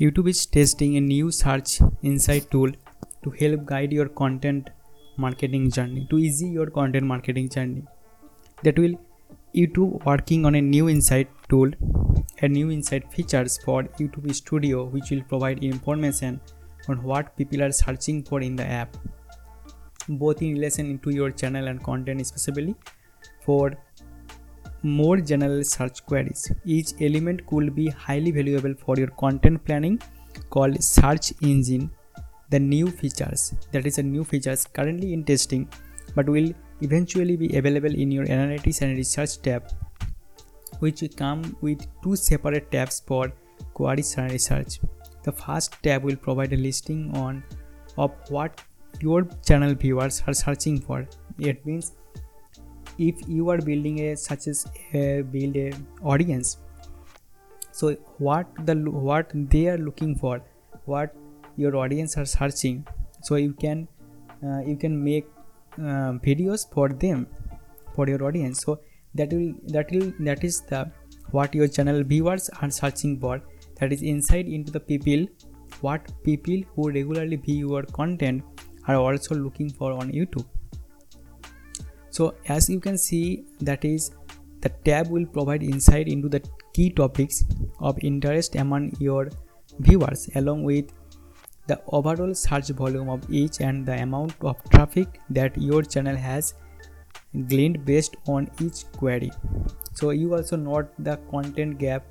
YouTube is testing a new search insight tool to help guide your content marketing journey, to easy your content marketing journey. That will YouTube working on a new insight tool, a new insight features for YouTube Studio, which will provide information on what people are searching for in the app, both in relation to your channel and content, especially for more general search queries. Each element could be highly valuable for your content planning called search engine. The new features that is a new features currently in testing but will eventually be available in your analytics and research tab which come with two separate tabs for queries and research. The first tab will provide a listing on of what your channel viewers are searching for. It means if you are building a such as build a audience so what the what they are looking for what your audience are searching so you can uh, you can make uh, videos for them for your audience. So that will that will that is the what your channel viewers are searching for. That is insight into the people what people who regularly view your content are also looking for on youtube so as you can see that is the tab will provide insight into the key topics of interest among your viewers along with the overall search volume of each and the amount of traffic that your channel has gleaned based on each query. So you also note the content gap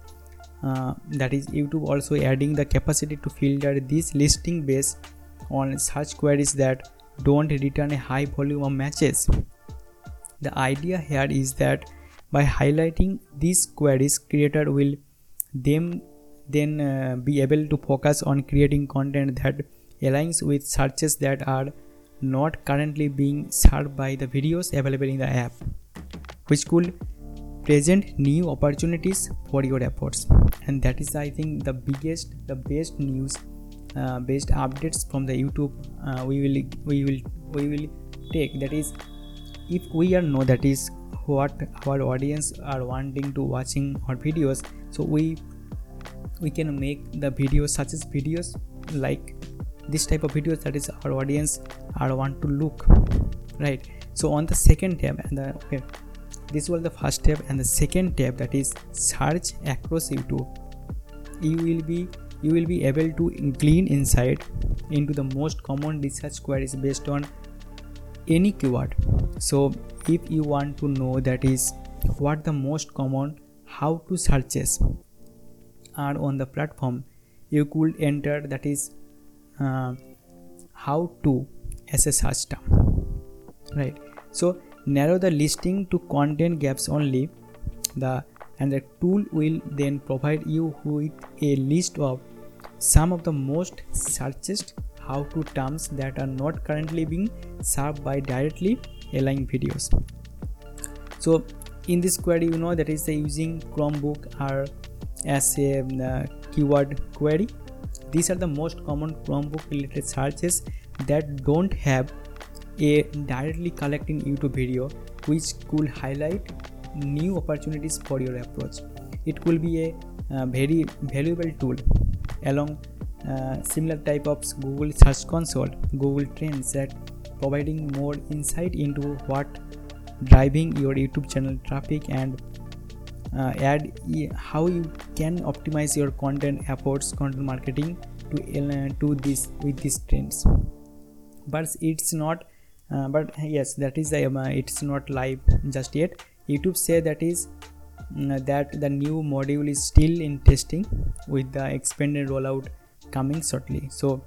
uh, that is youtube also adding the capacity to filter this listing based on search queries that don't return a high volume of matches the idea here is that by highlighting these queries, creator will them then uh, be able to focus on creating content that aligns with searches that are not currently being served by the videos available in the app, which could present new opportunities for your efforts. And that is, I think, the biggest, the best news, uh, based updates from the YouTube. Uh, we will, we will, we will take. That is if we are know that is what our audience are wanting to watching our videos so we we can make the videos such as videos like this type of videos that is our audience are want to look right? So on the second tab and the okay this was the first tab and the second tab that is search across youtube you will be you will be able to glean insight into the most common research queries based on any keyword. So if you want to know that is what the most common how to searches are on the platform you could enter that is uh, how to as a search term right? So narrow the listing to content gaps only. The and the tool will then provide you with a list of some of the most searched how to terms that are not currently being served by directly aligned videos. So in this query you know that is using chromebook or as a uh, keyword query. These are the most common chromebook related searches that don't have a directly collecting youtube video which could highlight new opportunities for your approach. It will be a uh, very valuable tool along uh, similar type of google search console google trends that providing more insight into what driving your youtube channel traffic and uh, add how you can optimize your content efforts content marketing to uh, to this with these trends. But it's not uh, but yes that is the um, it's not live just yet. Youtube say that is mm, that the new module is still in testing with the expanded rollout coming shortly. So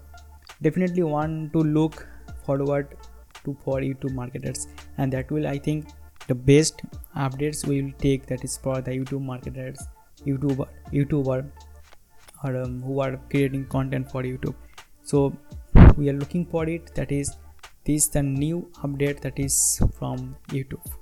definitely want to look forward to for youtube marketers. And that will i think the best updates we will take that is for the youtube marketers youtuber youtuber or um, who are creating content for youtube. So we are looking for it. That is this the new update that is from youtube